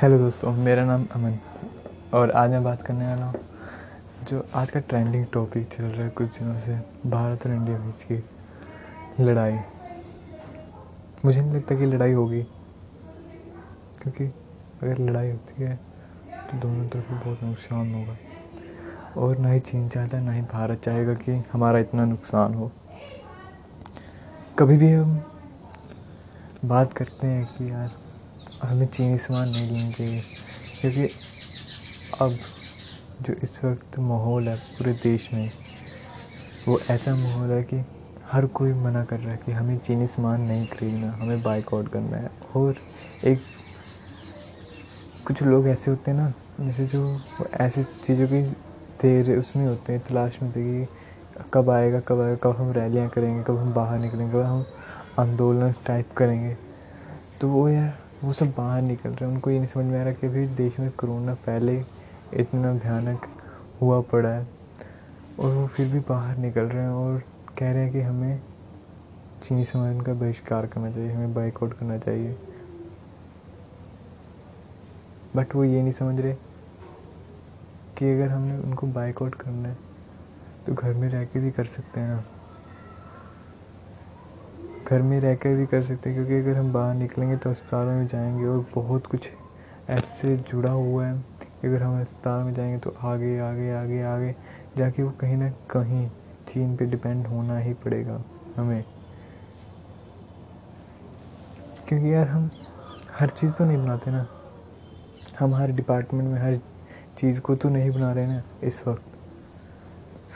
Hello दोस्तों, मेरा नाम अमन और आज मैं बात करने वाला हूँ जो आज का ट्रेंडिंग टॉपिक चल रहा है कुछ दिनों से, भारत और इंडिया बीच की लड़ाई। मुझे नहीं लगता कि लड़ाई होगी, क्योंकि अगर लड़ाई होती है तो दोनों तरफ़ बहुत नुकसान होगा। और ना ही चीन चाहता है ना ही भारत चाहेगा कि हमारा इतना नुकसान हो। कभी भी हम बात करते हैं कि यार हमें चीनी सामान नहीं लेना चाहिए। क्योंकि अब जो इस वक्त माहौल है पूरे देश में, वो ऐसा माहौल है कि हर कोई मना कर रहा है कि हमें चीनी सामान नहीं खरीदना, हमें बाइकआउट करना है। और एक, कुछ लोग ऐसे होते हैं ना, जैसे जो ऐसी चीज़ों की देर उसमें होते हैं, तलाश में थे कि कब आएगा कब आएगा, कब हम रैलियाँ करेंगे, कब हम बाहर निकलेंगे, कब हम आंदोलन टाइप करेंगे। तो वो यार वो सब बाहर निकल रहे हैं। उनको ये नहीं समझ में आ रहा कि अभी देश में कोरोना पहले इतना भयानक हुआ पड़ा है और वो फिर भी बाहर निकल रहे हैं और कह रहे हैं कि हमें चीनी सामान का बहिष्कार करना चाहिए, हमें बाइकआउट करना चाहिए। बट वो ये नहीं समझ रहे कि अगर हमने उनको बाइकआउट करना है तो घर में रह के भी कर सकते हैं ना। घर में रह कर भी कर सकते हैं, क्योंकि अगर हम बाहर निकलेंगे तो अस्पतालों में जाएँगे और बहुत कुछ ऐसे जुड़ा हुआ है। कि अगर हम अस्पताल में जाएँगे तो आगे आगे आगे आगे जाके वो कहीं ना कहीं चीन पे डिपेंड होना ही पड़ेगा हमें। क्योंकि यार हम हर चीज़ तो नहीं बनाते ना। हम हर डिपार्टमेंट में हर चीज़ को तो नहीं बना रहे ना इस वक्त।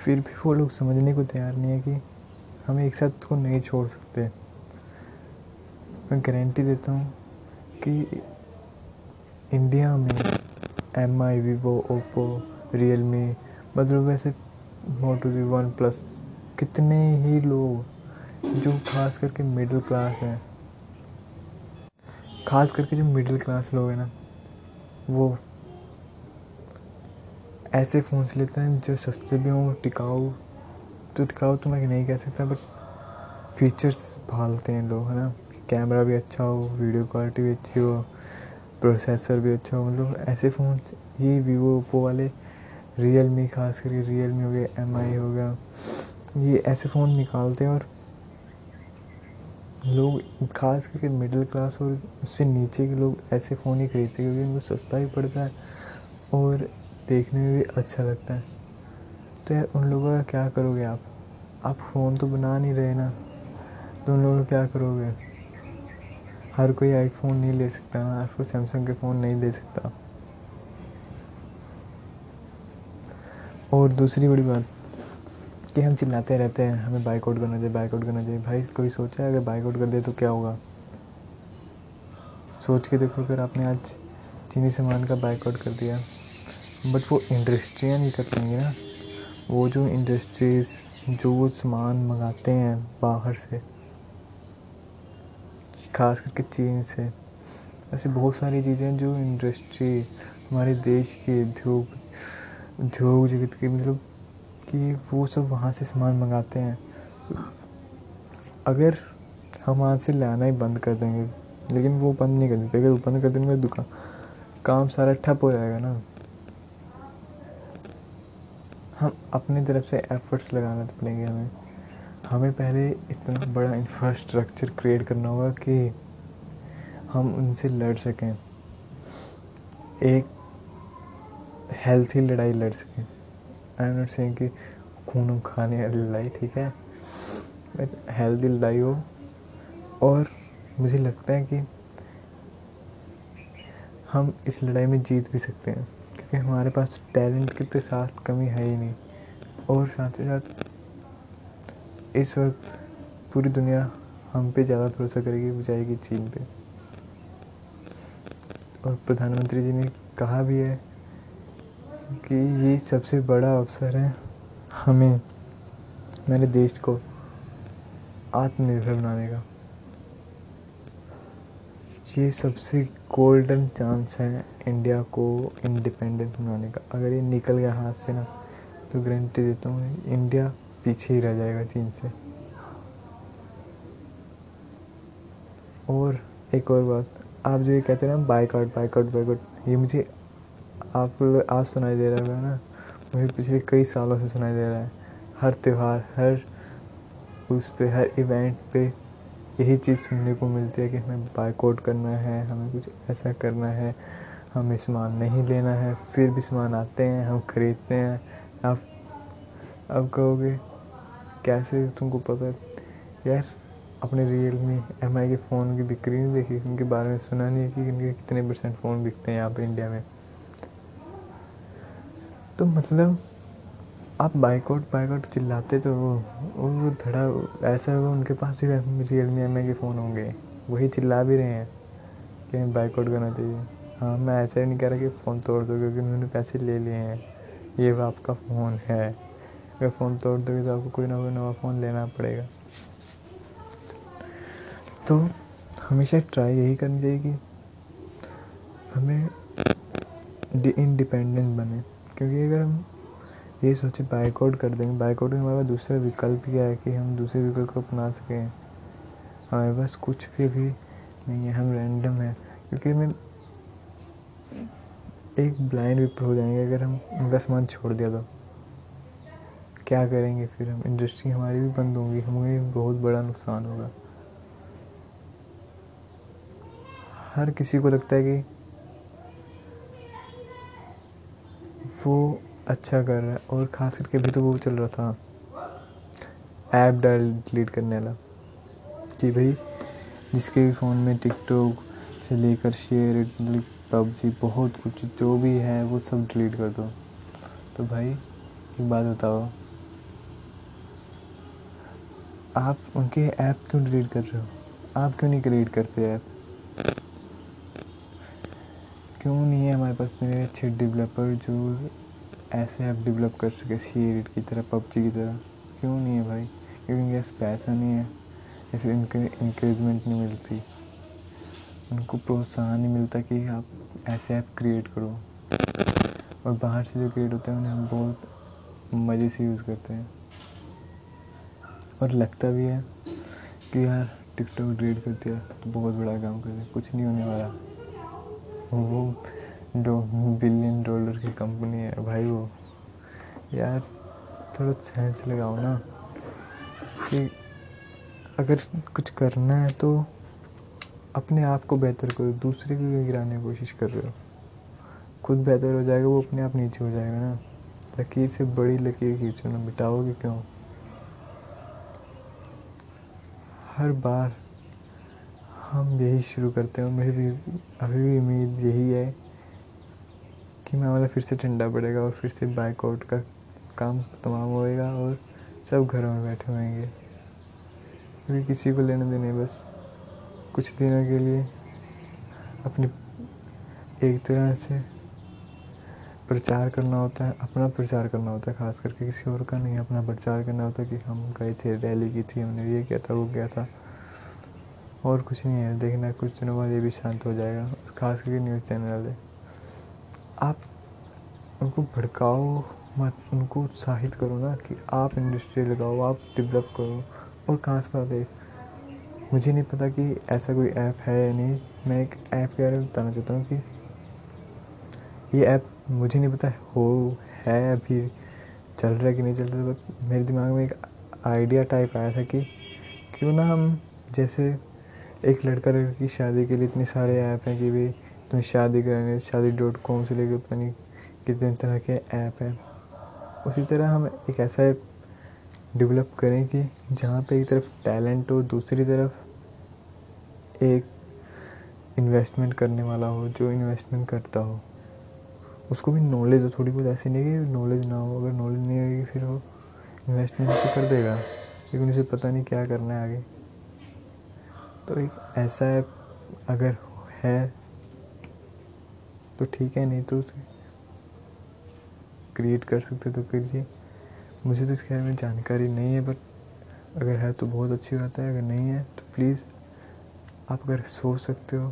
फिर भी वो लोग समझने को तैयार नहीं है कि हम एक साथ को नहीं छोड़ सकते। मैं गारंटी देता हूँ कि इंडिया में M I Vivo Oppo Realme मतलब वैसे मोटो जी वन प्लस कितने ही लोग जो खास करके मिडिल क्लास हैं, खास करके जो मिडिल क्लास लोग हैं ना, वो ऐसे फ़ोन्स लेते हैं जो सस्ते भी हों, टिकाऊ तो टिकाऊ तो मैं नहीं कह सकता बट फीचर्स भालते हैं लोग, है ना? कैमरा भी अच्छा हो वीडियो क्वालिटी भी अच्छी हो प्रोसेसर भी अच्छा हो मतलब ऐसे फ़ोन ये वीवो ओप्पो वाले रियल मी खास करके रियल मी हो गया एम आई हो गया, ये ऐसे फ़ोन निकालते हैं और लोग खास करके मिडिल क्लास और उससे नीचे के लोग ऐसे फ़ोन ही खरीदते क्योंकि उनको सस्ता भी पड़ता है और देखने में भी अच्छा लगता है। तो यार उन लोगों का क्या करोगे आप? आप फ़ोन तो बना नहीं रहे ना तो उन लोगों का क्या करोगे? हर कोई आईफोन नहीं ले सकता हर कोई सैमसंग के फ़ोन नहीं ले सकता। और दूसरी बड़ी बात कि हम चिल्लाते रहते हैं, हमें बाइकआउट करना चाहिए बाइकआउट करना चाहिए। भाई, कोई सोचा है अगर बाइकआउट कर दे तो क्या होगा? सोच के देखो, अगर आपने आज चीनी सामान का बाइकआउट कर दिया बट वो इंडस्ट्रियाँ नहीं कर पाएँगी ना। वो जो इंडस्ट्रीज़ जो सामान मंगाते हैं बाहर से खास करके चीन से। ऐसी बहुत सारी चीज़ें हैं जो इंडस्ट्री हमारे देश के उद्योग उद्योग जगत के मतलब कि वो सब वहाँ से सामान मंगाते हैं। अगर हम वहाँ से लाना ही बंद कर देंगे, लेकिन वो बंद नहीं कर देते। अगर वो बंद कर देंगे दुकान, काम सारा ठप हो जाएगा ना। हम अपनी तरफ़ से एफर्ट्स लगाना पड़ेंगे हमें। हमें पहले इतना बड़ा इंफ्रास्ट्रक्चर क्रिएट करना होगा कि हम उनसे लड़ सकें। एक हेल्थी लड़ाई लड़ सकें। आई एम नॉट सेइंग कि खून खाने वाली लड़ाई, ठीक है? बट हेल्थी लड़ाई हो। और मुझे लगता है कि हम इस लड़ाई में जीत भी सकते हैं। क्योंकि हमारे पास टैलेंट की तो साथ कमी है ही नहीं। और साथ ही साथ इस वक्त पूरी दुनिया हम पे ज़्यादा भरोसा करेगी बजाएगी चीन पे। और प्रधानमंत्री जी ने कहा भी है कि ये सबसे बड़ा अवसर है हमें हमारे देश को आत्मनिर्भर बनाने का। ये सबसे गोल्डन चांस है इंडिया को इंडिपेंडेंट बनाने का। अगर ये निकल गया हाथ से ना तो गारंटी देता हूँ, इंडिया पीछे ही रह जाएगा चीन से। और एक और बात, आप जो ये कहते हैं ना बाइकआउट बाइकआउट बाइकआउट ये मुझे आप आज सुनाई दे रहा है ना, मुझे पिछले कई सालों से सुनाई दे रहा है। हर त्यौहार, हर उस पे, हर इवेंट पे यही चीज़ सुनने को मिलती है कि हमें बाइकआउट करना है, हमें कुछ ऐसा करना है, हमें सामान नहीं लेना है, फिर भी सामान आते हैं, हम खरीदते हैं, आप अब कहोगे, कैसे तुमको पता? है यार, अपने रियल मी एम आई के फ़ोन की बिक्री नहीं देखी, उनके बारे में सुना नहीं है कि इनके कितने परसेंट फ़ोन बिकते हैं यहाँ पर इंडिया में। तो मतलब आप बाइकआउट बाइकआउट चिल्लाते तो वो वो धड़ा, ऐसा होगा उनके पास भी रियल मी एम आई के फ़ोन होंगे। वही चिल्ला भी रहे हैं कि हमें बाइकआउट करना चाहिए। हाँ मैं ऐसा ही नहीं कह रहा कि फ़ोन तोड़ दो, क्योंकि उन्होंने पैसे ले लिए हैं। ये वो आपका फ़ोन है। अगर फ़ोन तोड़ दोगे तो आपको कोई ना कोई नवा फ़ोन लेना पड़ेगा। तो हमेशा ट्राई यही करनी चाहिए कि हमें इंडिपेंडेंट बने। क्योंकि अगर हम ये सोचे बाइकआउट कर देंगे बाइकआउट में हमारे पास दूसरा विकल्प क्या है कि हम दूसरे विकल्प को अपना सकें? हमारे पास कुछ भी अभी नहीं है, हम रैंडम हैं। क्योंकि हमें एक ब्लाइंड विपर हो जाएँगे अगर हम उनका सामान छोड़ दिया तो। क्या करेंगे फिर हम? इंडस्ट्री हमारी भी बंद होंगी, हमें बहुत बड़ा नुकसान होगा। हर किसी को लगता है कि वो अच्छा कर रहा है, और ख़ास करके भी तो वो चल रहा था, ऐप डाल डिलीट करने वाला, कि भाई जिसके भी फ़ोन में टिकटॉक से लेकर शेयर पबजी बहुत कुछ, जो भी है, वो सब डिलीट कर दो। तो भाई, एक बात बताओ आप उनके ऐप क्यों डिलीट कर रहे हो? आप क्यों नहीं क्रिएट करते ऐप? क्यों नहीं है हमारे पास इतने अच्छे डेवलपर जो ऐसे ऐप डेवलप कर सके सी की तरह, पबजी की तरह? क्यों नहीं है भाई? क्योंकि उनके पास पैसा नहीं है, या फिर इंक्रेजमेंट नहीं मिलती। उनको प्रोत्साहन नहीं मिलता कि आप ऐसे ऐप क्रिएट करो। और बाहर से जो क्रिएट होते हैं, उन्हें हम बहुत मज़े से यूज़ करते हैं। और लगता भी है कि यार टिकटॉक डिलीट कर दिया तो बहुत बड़ा काम कर दिया, कुछ नहीं होने वाला। वो दो बिलियन डॉलर की कंपनी है, भाई वो। यार, थोड़ा सेंस लगाओ ना कि अगर कुछ करना है तो अपने आप को बेहतर करो, दूसरे को गिराने की कोशिश कर रहे हो। खुद बेहतर हो जाएगा, वो अपने आप नीचे हो जाएगा ना। लकीर से बड़ी लकीर खींचो ना, मिटाओगे क्यों? हर बार हम यही शुरू करते हैं मेरी भी, अभी भी उम्मीद यही है कि मैं वाला फिर से ठंडा पड़ेगा और फिर से बाइक आउट का काम तमाम होएगा और सब घरों में बैठे होंगे। क्योंकि किसी को लेने देने बस। कुछ दिनों के लिए अपनी एक तरह से प्रचार करना होता है, अपना प्रचार करना होता है, खास करके किसी और का नहीं, अपना प्रचार करना होता है कि हम गए थे, रैली की थी, हमने ये किया था, वो किया था। और कुछ नहीं है, देखना कुछ दिनों बाद ये भी शांत हो जाएगा, खास करके न्यूज़ चैनल वाले आप उनको भड़काओ मत, उनको उत्साहित करो ना कि आप इंडस्ट्री लगाओ, आप डेवलप करो। और कहाँ से पता मुझे नहीं पता कि ऐसा कोई ऐप है या नहीं, मैं एक ऐप के बारे में बताना चाहता हूँ कि ये ऐप मुझे नहीं पता हो, है अभी, चल रहा है कि नहीं चल रहा बट मेरे दिमाग में एक आइडिया टाइप आया था कि क्यों ना हम जैसे एक लड़का लड़की की शादी के लिए इतने सारे ऐप हैं कि भाई, तुम्हें शादी कराने, शादी डॉट कॉम से लेकर पता नहीं कितने तरह के ऐप हैं। उसी तरह हम एक ऐसा ऐप डेवलप करें कि जहाँ पे एक तरफ़ टैलेंट हो, दूसरी तरफ़ एक इन्वेस्टमेंट करने वाला हो, जो इन्वेस्टमेंट करता हो। उसको भी नॉलेज हो, थोड़ी बहुत ऐसी नहीं कि नॉलेज ना हो, अगर नॉलेज नहीं होगी फिर वो इन्वेस्टमेंट तो कर देगा, लेकिन उसे पता नहीं क्या करना है आगे। तो एक ऐसा ऐप अगर है तो ठीक है, नहीं तो उसे क्रिएट कर सकते तो करिए मुझे तो इसके बारे में जानकारी नहीं है बट अगर है तो बहुत अच्छी बात है, अगर नहीं है तो प्लीज़ आप अगर सोच सकते हो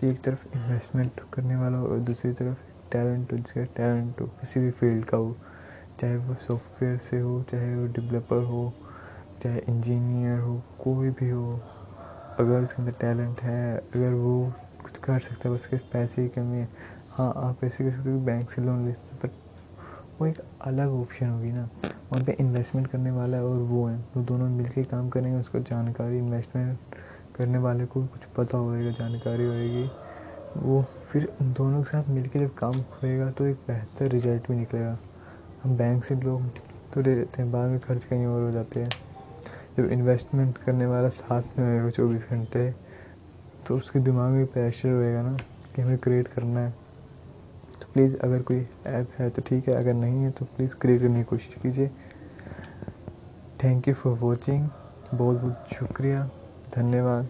कि एक तरफ़ इन्वेस्टमेंट करने वाला हो और दूसरी तरफ़ टैलेंट हो जिसका टैलेंट हो, किसी भी फ़ील्ड का हो, चाहे वो सॉफ्टवेयर से हो, चाहे वो डेवलपर हो, चाहे इंजीनियर हो, कोई भी हो, अगर उसके अंदर टैलेंट है, अगर वो कुछ कर सकता है उसके पैसे की कमी है। हाँ आप ऐसे कर सकते हो बैंक से लोन ले सकते बट वो एक अलग ऑप्शन होगी ना। वहाँ पे इन्वेस्टमेंट करने वाला है और वो है, वो दोनों मिलके काम करेंगे, उसको जानकारी इन्वेस्टमेंट करने वाले को कुछ पता होएगा, जानकारी होएगी। वो फिर दोनों के साथ मिलके जब काम होएगा तो एक बेहतर रिज़ल्ट भी निकलेगा। हम बैंक से लोग तो ले लेते हैं, बाद में खर्च कहीं और हो जाते हैं। जब इन्वेस्टमेंट करने वाला साथ में होएगा चौबीस घंटे तो उसके दिमाग में प्रेशर होएगा ना कि हमें क्रिएट करना है। तो प्लीज़ अगर कोई ऐप है तो ठीक है, अगर नहीं है तो प्लीज़ क्रिएट करने की कोशिश कीजिए। थैंक यू फॉर वॉचिंग बहुत बहुत शुक्रिया। धन्यवाद।